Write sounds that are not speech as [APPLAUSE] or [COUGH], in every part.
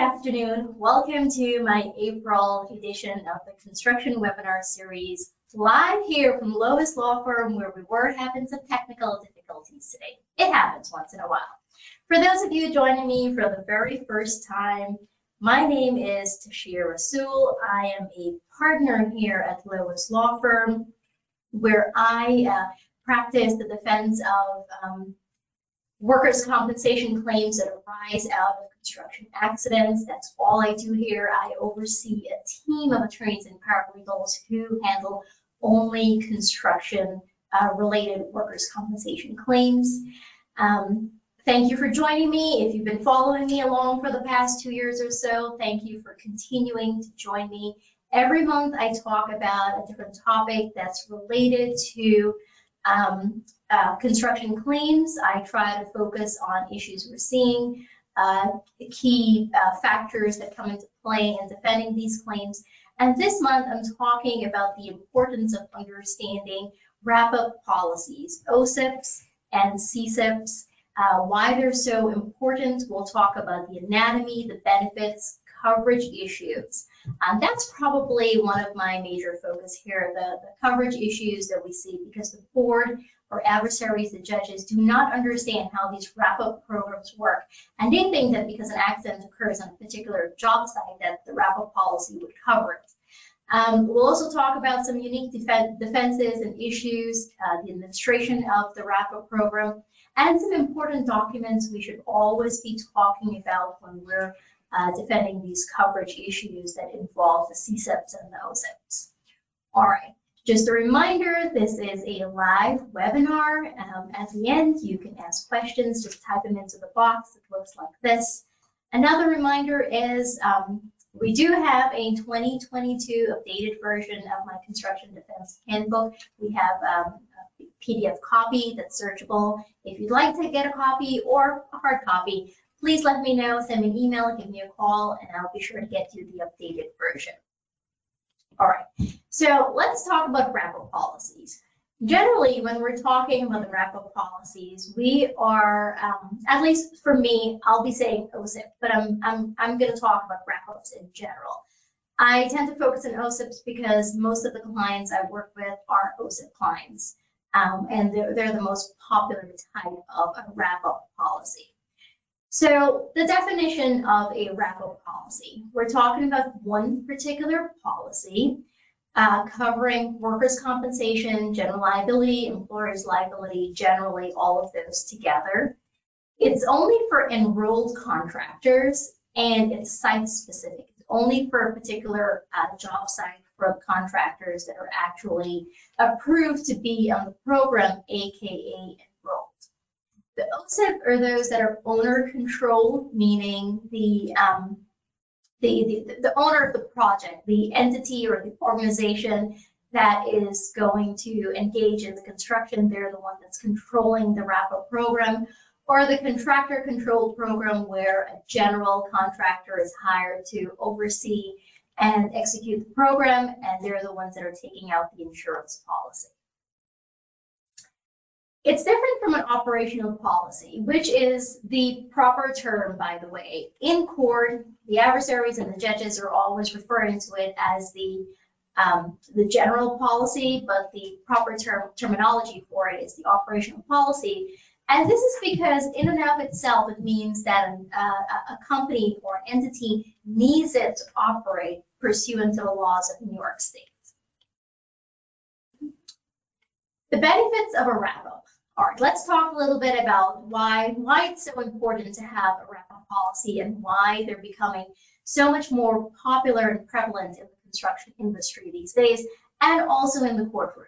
afternoon. Welcome to my April edition of the construction webinar series, live here from Lois Law Firm, where we were having some technical difficulties today. It happens once in a while. For those of you joining me for the very first time, my name is Tashir Rasul. I am a partner here at Lois Law Firm, where I uh, practice the defense of um, workers' compensation claims that arise out of construction accidents. That's all I do here. I oversee a team of attorneys and paralegals who handle only construction uh, related workers' compensation claims. Um, thank you for joining me. If you've been following me along for the past two years or so, thank you for continuing to join me. Every month I talk about a different topic that's related to um, uh, construction claims. I try to focus on issues we're seeing, uh, key uh, factors that come into play in defending these claims. And this month, I'm talking about the importance of understanding wrap-up policies, OCIPs and CCIPs, uh, why they're so important. We'll talk about the anatomy, the benefits, coverage issues. Um, that's probably one of my major focus here, the, the coverage issues that we see because the board or adversaries, the judges, do not understand how these wrap-up programs work. And they think that because an accident occurs on a particular job site that the wrap-up policy would cover it. Um, we'll also talk about some unique def defenses and issues, uh, the administration of the wrap-up program, and some important documents we should always be talking about when we're uh, defending these coverage issues that involve the CCIPs and the OCIPs. All right, just a reminder, this is a live webinar. Um, at the end, you can ask questions, just type them into the box. It looks like this. Another reminder is um, we do have a 2022 updated version of my construction defense handbook. We have um, a PDF copy that's searchable. If you'd like to get a copy or a hard copy, please let me know, send me an email, give me a call, and I'll be sure to get you the updated version. All right, so let's talk about wrap-up policies. Generally, when we're talking about the wrap-up policies, we are, um, at least for me, I'll be saying OCIP, but I'm, I'm, I'm going to talk about wrap-ups in general. I tend to focus on OCIPs because most of the clients I work with are OCIP clients, um, and they're, they're the most popular type of a wrap-up policy. So the definition of a wrap-up policy, we're talking about one particular policy uh, covering workers' compensation, general liability, employer's liability, generally all of those together. It's only for enrolled contractors and it's site specific. It's only for a particular uh, job site for contractors that are actually approved to be on the program, AKA the OCIP are those that are owner controlled, meaning the, um, the, the, the owner of the project, the entity or the organization that is going to engage in the construction, they're the one that's controlling the wrap-up program, or the contractor controlled program where a general contractor is hired to oversee and execute the program, and they're the ones that are taking out the insurance policy. It's different from an operational policy, which is the proper term, by the way. In court, the adversaries and the judges are always referring to it as the um, the general policy, but the proper term terminology for it is the operational policy. And this is because in and of itself, it means that uh, a company or entity needs it to operate pursuant to the laws of New York State. The benefits of a wrap-up. Let's talk a little bit about why, why it's so important to have a wrap-up policy and why they're becoming so much more popular and prevalent in the construction industry these days and also in the courtroom.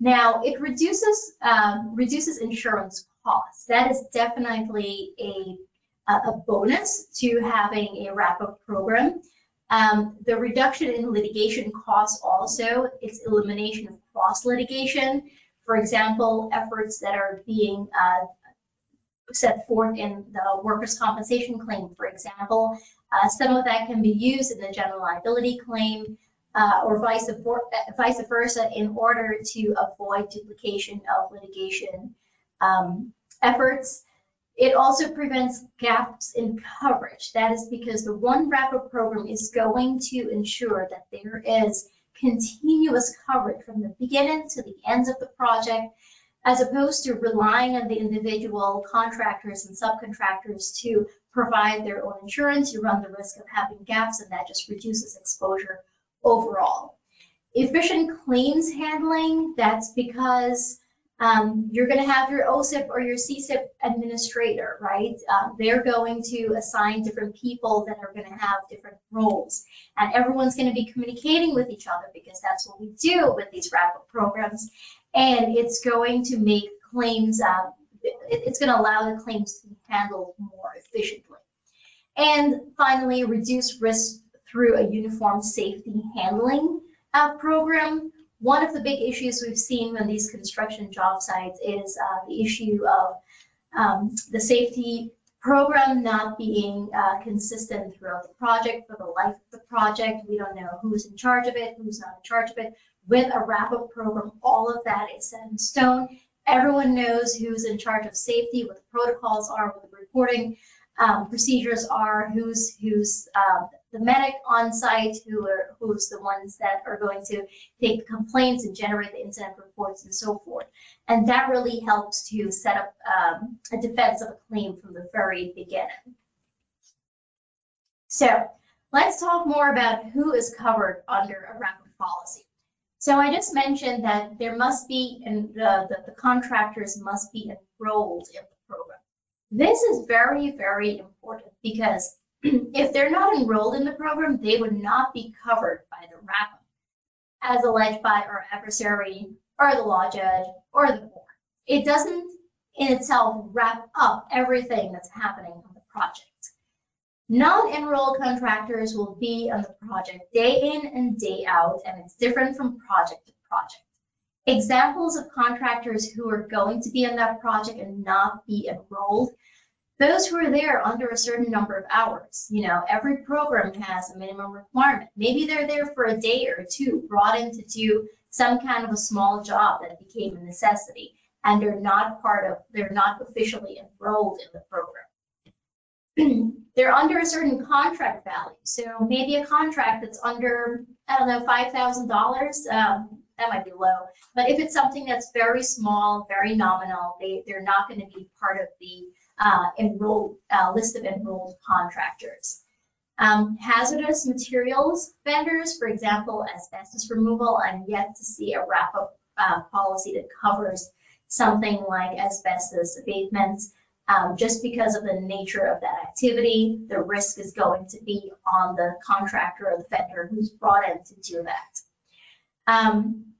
Now, it reduces um, reduces insurance costs. That is definitely a, a bonus to having a wrap-up program. Um, the reduction in litigation costs also, its elimination of cross litigation. For example, efforts that are being uh, set forth in the workers' compensation claim, for example. Uh, some of that can be used in the general liability claim uh, or vice, versa in order to avoid duplication of litigation um, efforts. It also prevents gaps in coverage. That is because the one wrap-up program is going to ensure that there is continuous coverage from the beginning to the end of the project, as opposed to relying on the individual contractors and subcontractors to provide their own insurance. You run the risk of having gaps, and that just reduces exposure overall. Efficient claims handling, that's because um, you're going to have your OCIP or your CCIP administrator, right? Um, they're going to assign different people that are going to have different roles. And everyone's going to be communicating with each other because that's what we do with these wrap-up programs. And it's going to make claims, uh, it's going to allow the claims to be handled more efficiently. And finally, reduce risk through a uniform safety handling uh, program one of the big issues we've seen on these construction job sites is uh, the issue of um, the safety program not being uh, consistent throughout the project for the life of the project. We don't know who's in charge of it, who's not in charge of it. With a wrap-up program, all of that is set in stone. Everyone knows who's in charge of safety, what the protocols are, what the reporting um, procedures are, who's who's um, the medic on site, who are who's the ones that are going to take complaints and generate the incident reports and so forth. And that really helps to set up um, a defense of a claim from the very beginning. So let's talk more about who is covered under a wrap-up policy. So I just mentioned that there must be, and the, the, the contractors must be enrolled in the program. This is very, very important because if they're not enrolled in the program, they would not be covered by the wrap-up as alleged by our adversary or the law judge or the court. It doesn't in itself wrap up everything that's happening on the project. Non-enrolled contractors will be on the project day in and day out, and it's different from project to project. Examples of contractors who are going to be on that project and not be enrolled, those who are there under a certain number of hours. You know, every program has a minimum requirement. Maybe they're there for a day or two, brought in to do some kind of a small job that became a necessity, and they're not part of, they're not officially enrolled in the program. [CLEARS THROAT] they're under a certain contract value. So maybe a contract that's under, I don't know, $5,000, um, that might be low. But if it's something that's very small, very nominal, they, they're not going to be part of the uh, enrolled uh, list of enrolled contractors. Um, hazardous materials vendors, for example, asbestos removal, I'm yet to see a wrap-up uh, policy that covers something like asbestos abatements. Um, just because of the nature of that activity, the risk is going to be on the contractor or the vendor who's brought in to do that. Um,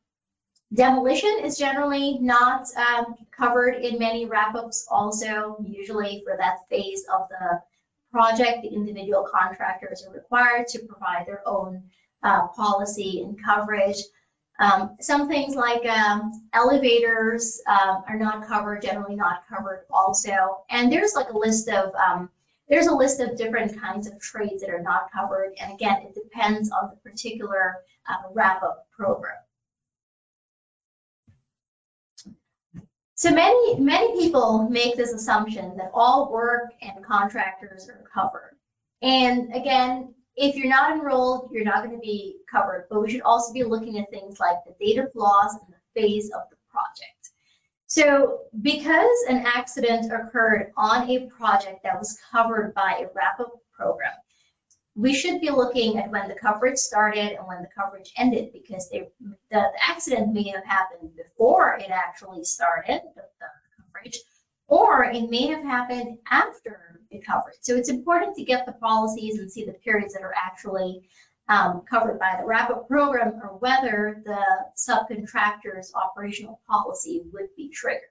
demolition is generally not um, covered in many wrap-ups also, usually for that phase of the project, the individual contractors are required to provide their own uh, policy and coverage. Um, some things like um, elevators um, are not covered, generally not covered also. And there's like a list of um, there's a list of different kinds of trades that are not covered. And again, it depends on the particular uh, wrap-up program. So many, many people make this assumption that all work and contractors are covered. And again, if you're not enrolled, you're not going to be covered, but we should also be looking at things like the date of loss and the phase of the project. So because an accident occurred on a project that was covered by a wrap-up program, we should be looking at when the coverage started and when the coverage ended because they, the, the accident may have happened before it actually started, the, the coverage, or it may have happened after the coverage. So it's important to get the policies and see the periods that are actually um, covered by the wrap-up program or whether the subcontractor's operational policy would be triggered.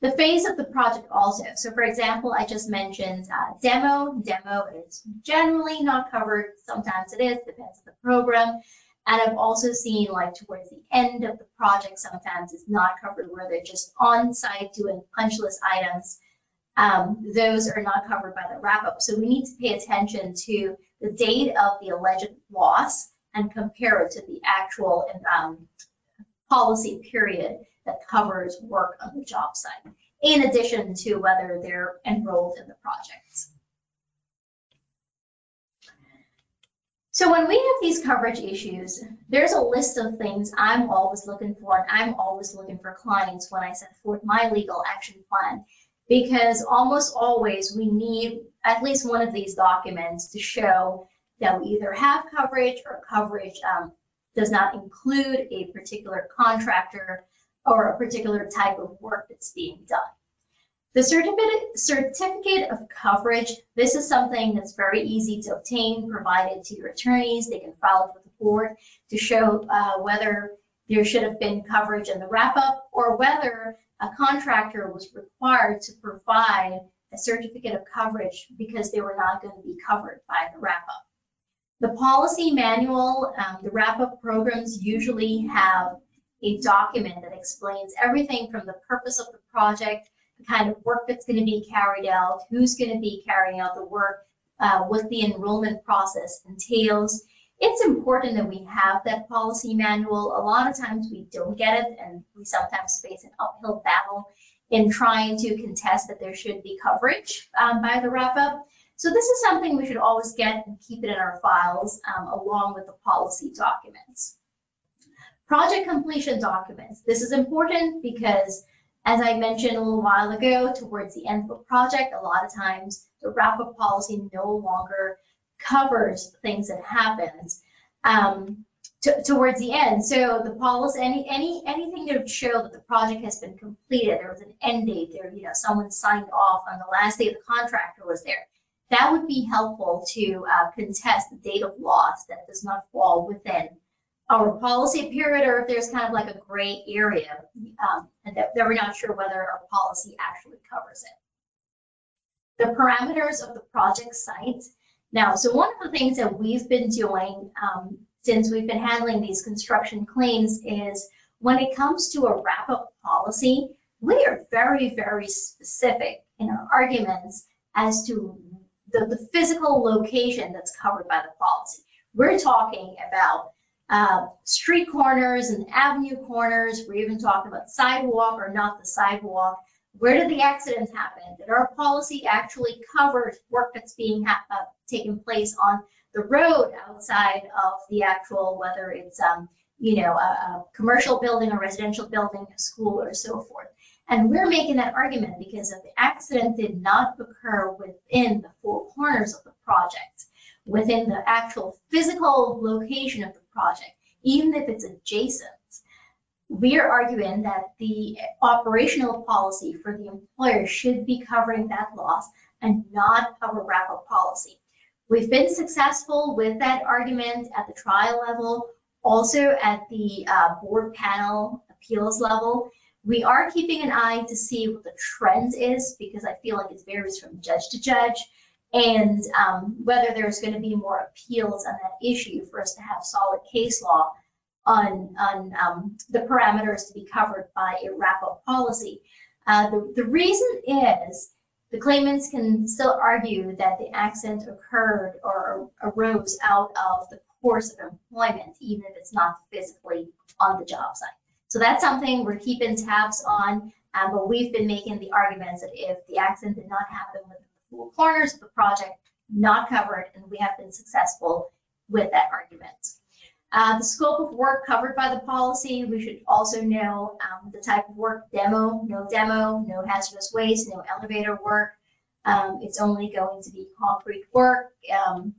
The phase of the project also. So for example, I just mentioned uh, demo. Demo is generally not covered. Sometimes it is, depends on the program. And I've also seen like towards the end of the project, sometimes it's not covered where they're just on site doing punch list items. Um, those are not covered by the wrap up. So we need to pay attention to the date of the alleged loss and compare it to the actual um, policy period that covers work on the job site. in addition to whether they're enrolled in the project. So when we have these coverage issues, there's a list of things I'm always looking for, and I'm always looking for clients when I set forth my legal action plan, because almost always we need at least one of these documents to show that we either have coverage or coverage um, does not include a particular contractor or a particular type of work that's being done. The certificate, certificate of coverage, this is something that's very easy to obtain, provided to your attorneys. They can file it with the board to show uh, whether there should have been coverage in the wrap-up or whether a contractor was required to provide a certificate of coverage because they were not going to be covered by the wrap-up. The policy manual, um, the wrap-up programs usually have a document that explains everything from the purpose of the project the kind of work that's going to be carried out, who's going to be carrying out the work, uh, what the enrollment process entails. It's important that we have that policy manual. A lot of times we don't get it, and we sometimes face an uphill battle in trying to contest that there should be coverage um, by the wrap up. So this is something we should always get and keep it in our files um, along with the policy documents. Project completion documents. This is important because as I mentioned a little while ago, towards the end of a project, a lot of times the wrap-up policy no longer covers things that happened um, towards the end. So the policy, any any anything that would show that the project has been completed, there was an end date, there you know someone signed off on the last day the contractor was there. That would be helpful to uh, contest the date of loss that does not fall within our policy period or if there's kind of like a gray area um, and that, that we're not sure whether our policy actually covers it. The parameters of the project site. Now, so one of the things that we've been doing um, since we've been handling these construction claims is when it comes to a wrap-up policy, we are very, very specific in our arguments as to the, the physical location that's covered by the policy. We're talking about uh, street corners and avenue corners. We're even talking about sidewalk or not the sidewalk. Where did the accidents happen? Did our policy actually cover work that's being ha- uh, taking place on the road outside of the actual, whether it's um, you know a, a commercial building, a residential building, a school, or so forth? And we're making that argument because if the accident did not occur within the four corners of the project, within the actual physical location of the project, even if it's adjacent. We are arguing that the operational policy for the employer should be covering that loss and not cover wrap-up policy. We've been successful with that argument at the trial level, also at the uh, board panel appeals level. We are keeping an eye to see what the trend is because I feel like it varies from judge to judge and um, whether there's going to be more appeals on that issue for us to have solid case law on, on um, the parameters to be covered by a wrap-up policy. Uh, the, the reason is the claimants can still argue that the accident occurred or arose out of the course of employment, even if it's not physically on the job site. So that's something we're keeping tabs on, um, but we've been making the arguments that if the accident did not happen within four corners of the project not covered, and we have been successful with that argument. Uh, the scope of work covered by the policy, we should also know um, the type of work, demo, no demo, no hazardous waste, no elevator work. Um, it's only going to be concrete work. Um,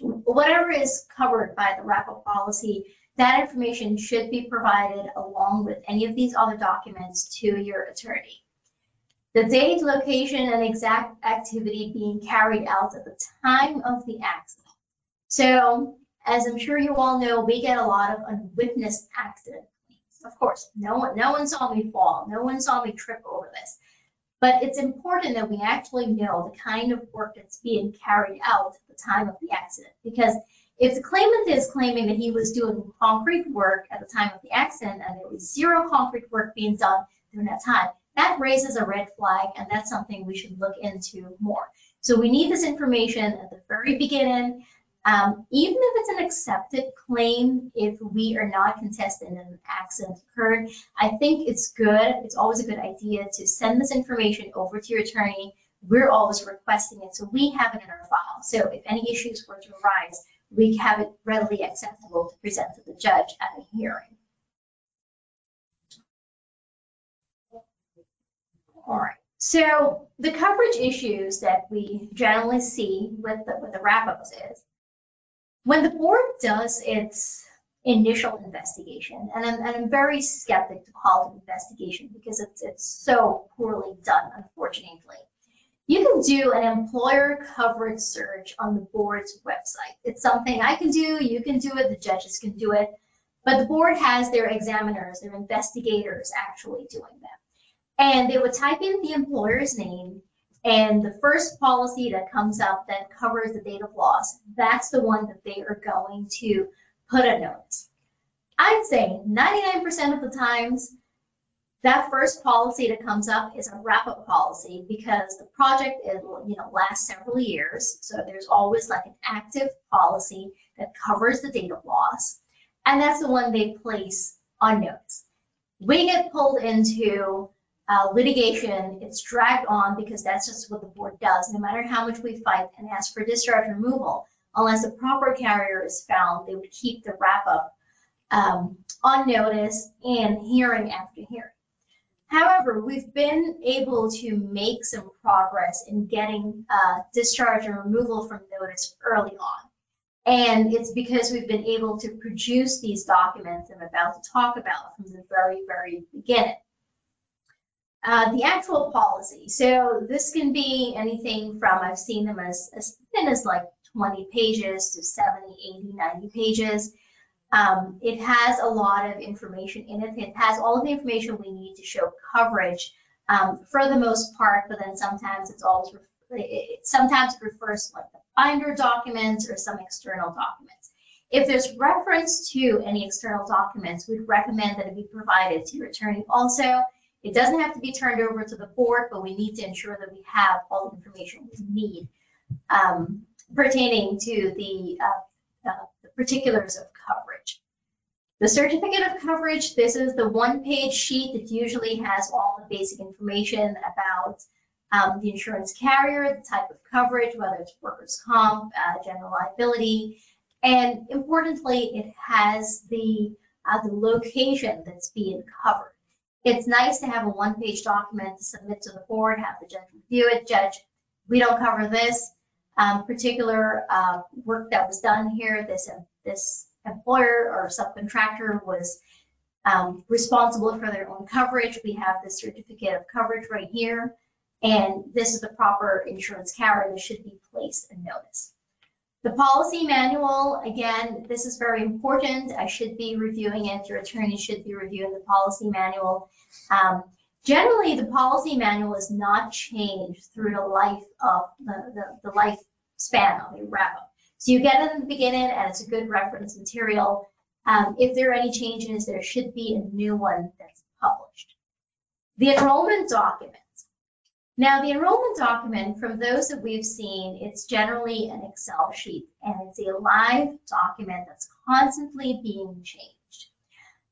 whatever is covered by the wrap-up policy, that information should be provided along with any of these other documents to your attorney the date, location, and exact activity being carried out at the time of the accident. So, as I'm sure you all know, we get a lot of unwitnessed accident claims. Of course, no one, no one saw me fall, no one saw me trip over this. But it's important that we actually know the kind of work that's being carried out at the time of the accident. Because if the claimant is claiming that he was doing concrete work at the time of the accident and there was zero concrete work being done during that time, that raises a red flag and that's something we should look into more. So we need this information at the very beginning Um, even if it's an accepted claim, if we are not contested and an accident occurred, I think it's good, it's always a good idea to send this information over to your attorney. We're always requesting it, so we have it in our file. So if any issues were to arise, we have it readily accessible to present to the judge at a hearing. All right, so the coverage issues that we generally see with the, with the wrap-ups is, when the board does its initial investigation, and I'm, and I'm very skeptic to call it an investigation because it's, it's so poorly done, unfortunately. You can do an employer coverage search on the board's website. It's something I can do, you can do it, the judges can do it, but the board has their examiners, their investigators actually doing them. And they would type in the employer's name and the first policy that comes up that covers the date of loss, that's the one that they are going to put a notice. I'd say 99% of the times, that first policy that comes up is a wrap-up policy because the project is, you know, lasts several years. So there's always like an active policy that covers the date of loss. And that's the one they place on notice. We get pulled into uh, litigation, it's dragged on because that's just what the board does. No matter how much we fight and ask for discharge removal, unless a proper carrier is found, they would keep the wrap up um, on notice and hearing after hearing. However, we've been able to make some progress in getting uh, discharge and removal from notice early on. And it's because we've been able to produce these documents I'm about to talk about from the very, very beginning. Uh, the actual policy. So this can be anything from, I've seen them as, as thin as like 20 pages to 70, 80, 90 pages. Um, it has a lot of information in it. It has all of the information we need to show coverage um, for the most part, but then sometimes it's always, it, sometimes it refers to like the binder documents or some external documents. If there's reference to any external documents, we'd recommend that it be provided to your attorney also. It doesn't have to be turned over to the board, but we need to ensure that we have all the information we need um, pertaining to the, uh, uh, the particulars of coverage. The certificate of coverage, this is the one-page sheet that usually has all the basic information about um, the insurance carrier, the type of coverage, whether it's workers' comp, uh, general liability, and importantly, it has the, uh, the location that's being covered. It's nice to have a one-page document to submit to the board, have the judge review it. Judge, we don't cover this um, particular uh, work that was done here. This this employer or subcontractor was um, responsible for their own coverage. We have the certificate of coverage right here, and this is the proper insurance carrier that should be placed in notice. The policy manual, again, this is very important. I should be reviewing it. Your attorney should be reviewing the policy manual. Um, generally, the policy manual is not changed through the life of the, the, the lifespan of a wrap-up. So you get it in the beginning, and it's a good reference material. Um, if there are any changes, there should be a new one that's published. The enrollment document. Now, the enrollment document, from those that we've seen, it's generally an Excel sheet and it's a live document that's constantly being changed.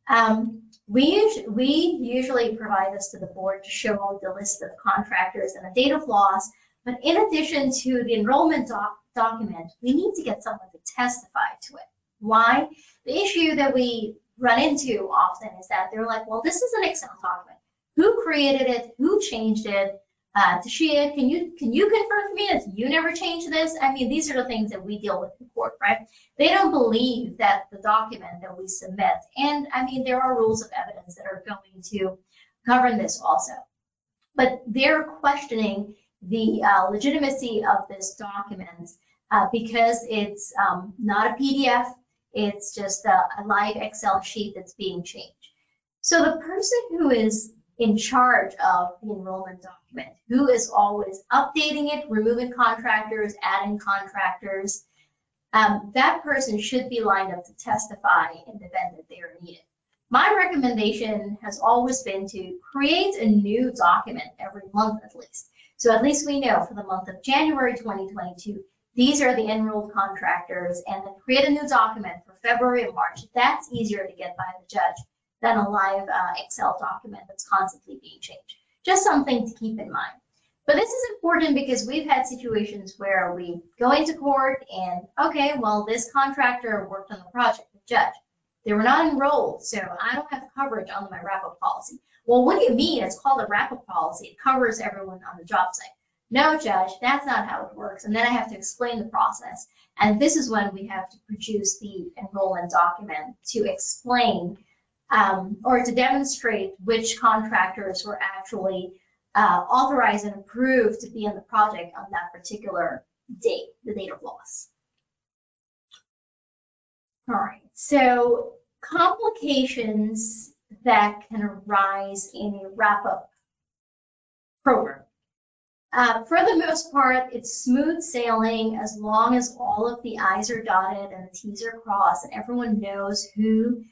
Um, we, we usually provide this to the board to show the list of contractors and the date of loss, but in addition to the enrollment doc document, we need to get someone to testify to it. Why? The issue that we run into often is that they're like, well, this is an Excel document. Who created it? Who changed it? Uh, Tashia, can you can you confirm for me that you never changed this? I mean, these are the things that we deal with in court, right? They don't believe that the document that we submit, and I mean, there are rules of evidence that are going to govern this also. But they're questioning the uh, legitimacy of this document uh, because it's um, not a PDF, it's just a, a live Excel sheet that's being changed. So the person who is in charge of the enrollment document, who is always updating it, removing contractors, adding contractors. Um, that person should be lined up to testify in the event that they are needed. My recommendation has always been to create a new document every month at least. So at least we know for the month of January 2022, these are the enrolled contractors, and then create a new document for February and March. That's easier to get by the judge than a live uh, Excel document that's constantly being changed. Just something to keep in mind. But this is important because we've had situations where we go into court and, okay, well, this contractor worked on the project, the judge. They were not enrolled, so I don't have coverage on my wrap-up policy. Well, what do you mean? It's called a wrap-up policy. It covers everyone on the job site. No, judge, that's not how it works. And then I have to explain the process. And this is when we have to produce the enrollment document to explain um, or to demonstrate which contractors were actually uh, authorized and approved to be on the project on that particular date, the date of loss. All right, so complications that can arise in a wrap-up program. Uh, for the most part, it's smooth sailing as long as all of the I's are dotted and the T's are crossed and everyone knows who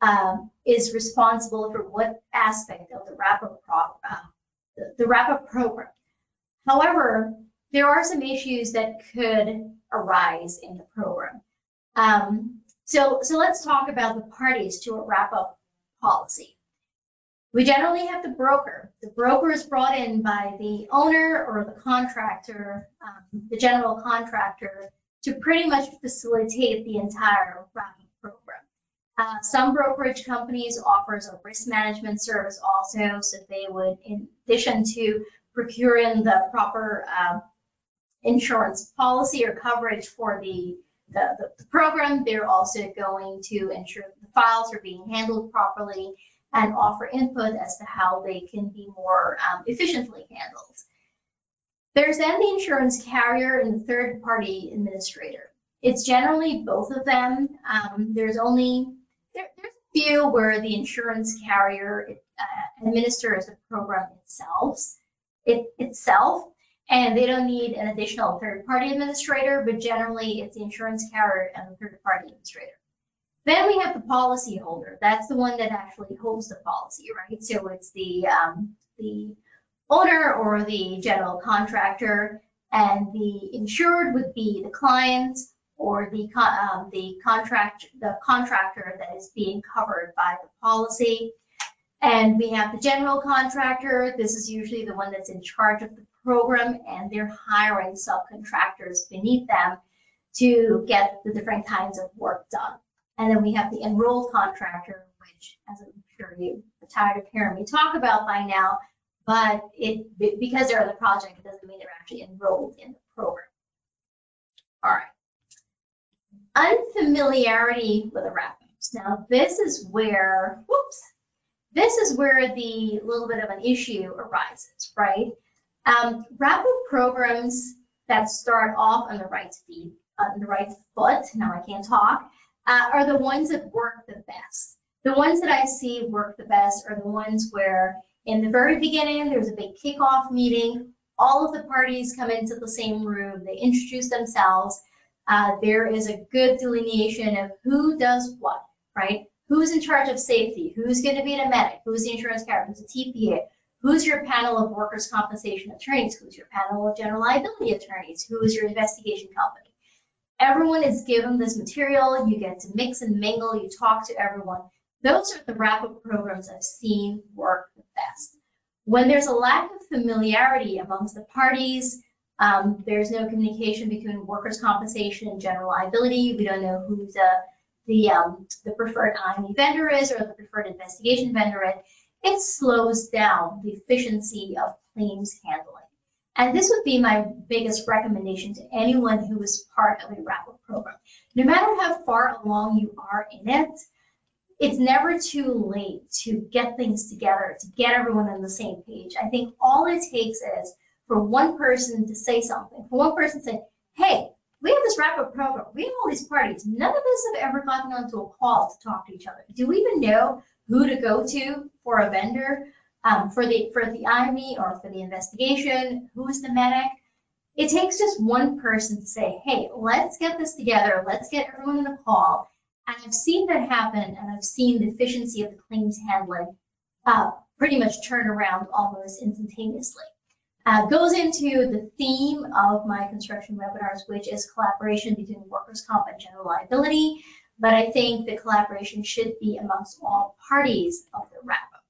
um, is responsible for what aspect of the wrap-up pro uh, the, wrap-up program. However, there are some issues that could arise in the program. Um, so, so let's talk about the parties to a wrap-up policy. We generally have the broker. The broker is brought in by the owner or the contractor, um, the general contractor, to pretty much facilitate the entire wrap-up program. Uh, some brokerage companies offers a risk management service also, so they would, in addition to procuring the proper uh, insurance policy or coverage for the, the, the program, they're also going to ensure the files are being handled properly and offer input as to how they can be more um, efficiently handled. There's then the insurance carrier and the third party administrator. It's generally both of them. Um, there's only few where the insurance carrier uh, administers the program itself, it, itself, and they don't need an additional third-party administrator, but generally it's the insurance carrier and the third-party administrator. Then we have the policy holder. That's the one that actually holds the policy, right? So it's the um, the owner or the general contractor, and the insured would be the client or the, um, the contract, the contractor that is being covered by the policy. And we have the general contractor. This is usually the one that's in charge of the program and they're hiring subcontractors beneath them to get the different kinds of work done. And then we have the enrolled contractor, which as I'm sure you are tired of hearing me talk about by now, but it because they're on the project, it doesn't mean they're actually enrolled in the program. All right unfamiliarity with wrap-ups. Now, this is where, whoops, this is where the little bit of an issue arises, right? Um, wrap-up programs that start off on the right feet, on the right foot, now I can't talk, uh, are the ones that work the best. The ones that I see work the best are the ones where in the very beginning, there's a big kickoff meeting, all of the parties come into the same room, they introduce themselves, uh, there is a good delineation of who does what, right? Who's in charge of safety? Who's going to be the medic? Who's the insurance carrier? Who's the TPA? Who's your panel of workers' compensation attorneys? Who's your panel of general liability attorneys? Who is your investigation company? Everyone is given this material. You get to mix and mingle. You talk to everyone. Those are the wrap-up programs I've seen work the best. When there's a lack of familiarity amongst the parties, um, there's no communication between workers' compensation and general liability. We don't know who the the, um, the preferred IME vendor is or the preferred investigation vendor is. It slows down the efficiency of claims handling. And this would be my biggest recommendation to anyone who is part of a wrap-up program. No matter how far along you are in it, it's never too late to get things together, to get everyone on the same page. I think all it takes is for one person to say something, for one person to say, hey, we have this wrap-up program. We have all these parties. None of us have ever gotten onto a call to talk to each other. Do we even know who to go to for a vendor um, for the for the IME or for the investigation? Who's the medic? It takes just one person to say, hey, let's get this together. Let's get everyone in a call. And I've seen that happen, and I've seen the efficiency of the claims handling uh, pretty much turn around almost instantaneously. Uh, goes into the theme of my construction webinars, which is collaboration between workers' comp and general liability. But I think the collaboration should be amongst all parties of the wrap-up.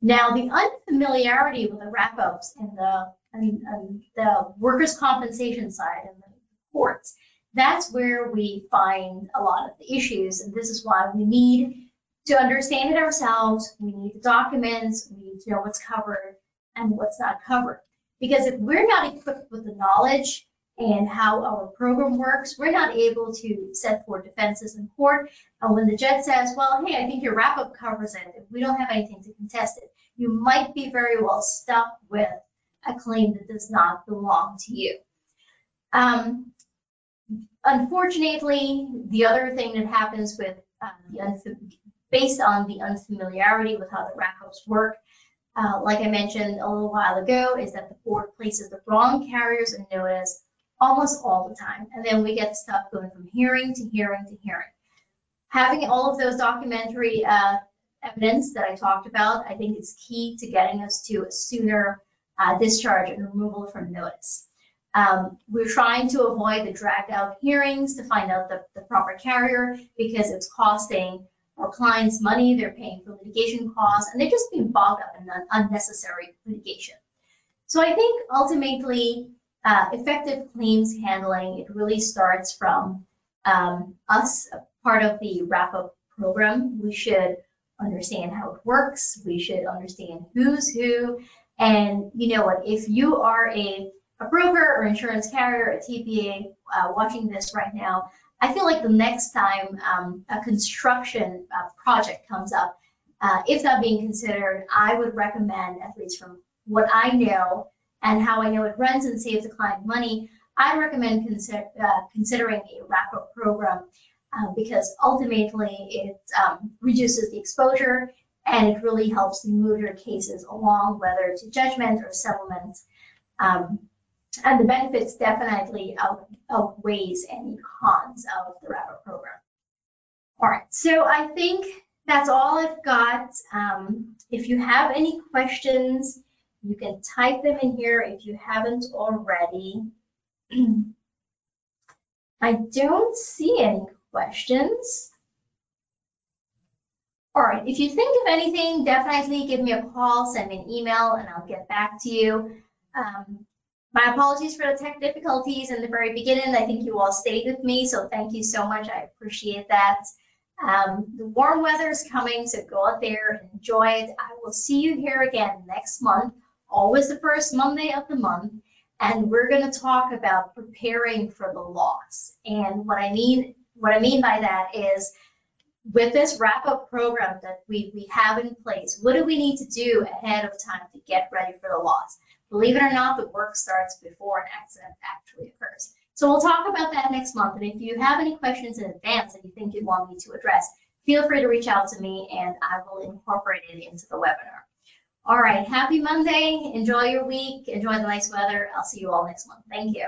Now, the unfamiliarity with the wrap-ups and the, and, and the workers' compensation side and the courts, that's where we find a lot of the issues. And this is why we need to understand it ourselves. We need the documents. We need to know what's covered and what's not covered. Because if we're not equipped with the knowledge and how our program works, we're not able to set forth defenses in court. And when the judge says, well, hey, I think your wrap up covers it, if we don't have anything to contest it, you might be very well stuck with a claim that does not belong to you. Um, unfortunately, the other thing that happens with uh, based on the unfamiliarity with how the wrap-ups work, uh, like I mentioned a little while ago, is that the board places the wrong carriers in notice almost all the time. And then we get stuff going from hearing to hearing to hearing. Having all of those documentary uh, evidence that I talked about, I think is key to getting us to a sooner uh, discharge and removal from notice. Um, we're trying to avoid the dragged out hearings to find out the, the proper carrier because it's costing our clients money, they're paying for litigation costs, and they're just being bogged up in unnecessary litigation. So I think ultimately, uh, effective claims handling, it really starts from um, us, part of the wrap-up program. We should understand how it works. We should understand who's who. And you know what, if you are a, a broker or insurance carrier, a TPA uh, watching this right now, I feel like the next time um, a construction uh, project comes up, uh, if that being considered, I would recommend, at least from what I know and how I know it runs and saves the client money, I recommend consider, uh, considering a wrap-up program uh, because ultimately it um, reduces the exposure and it really helps move your cases along, whether to judgment or settlement. Um, and the benefits definitely out, outweighs any cons of the wrap-up program. All right, so I think that's all I've got. Um, if you have any questions, you can type them in here if you haven't already. [CLEARS THROAT] I don't see any questions. All right, if you think of anything, definitely give me a call, send me an email, and I'll get back to you. Um, my apologies for the tech difficulties in the very beginning. I think you all stayed with me, so thank you so much. I appreciate that. Um, the warm weather is coming, so go out there and enjoy it. I will see you here again next month, always the first Monday of the month, and we're going to talk about preparing for the loss. And what I mean what I mean by that is with this wrap-up program that we, we have in place, what do we need to do ahead of time to get ready for the loss? Believe it or not, the work starts before an accident actually occurs. So we'll talk about that next month. And if you have any questions in advance that you think you want me to address, feel free to reach out to me and I will incorporate it into the webinar. All right, happy Monday. Enjoy your week. Enjoy the nice weather. I'll see you all next month. Thank you.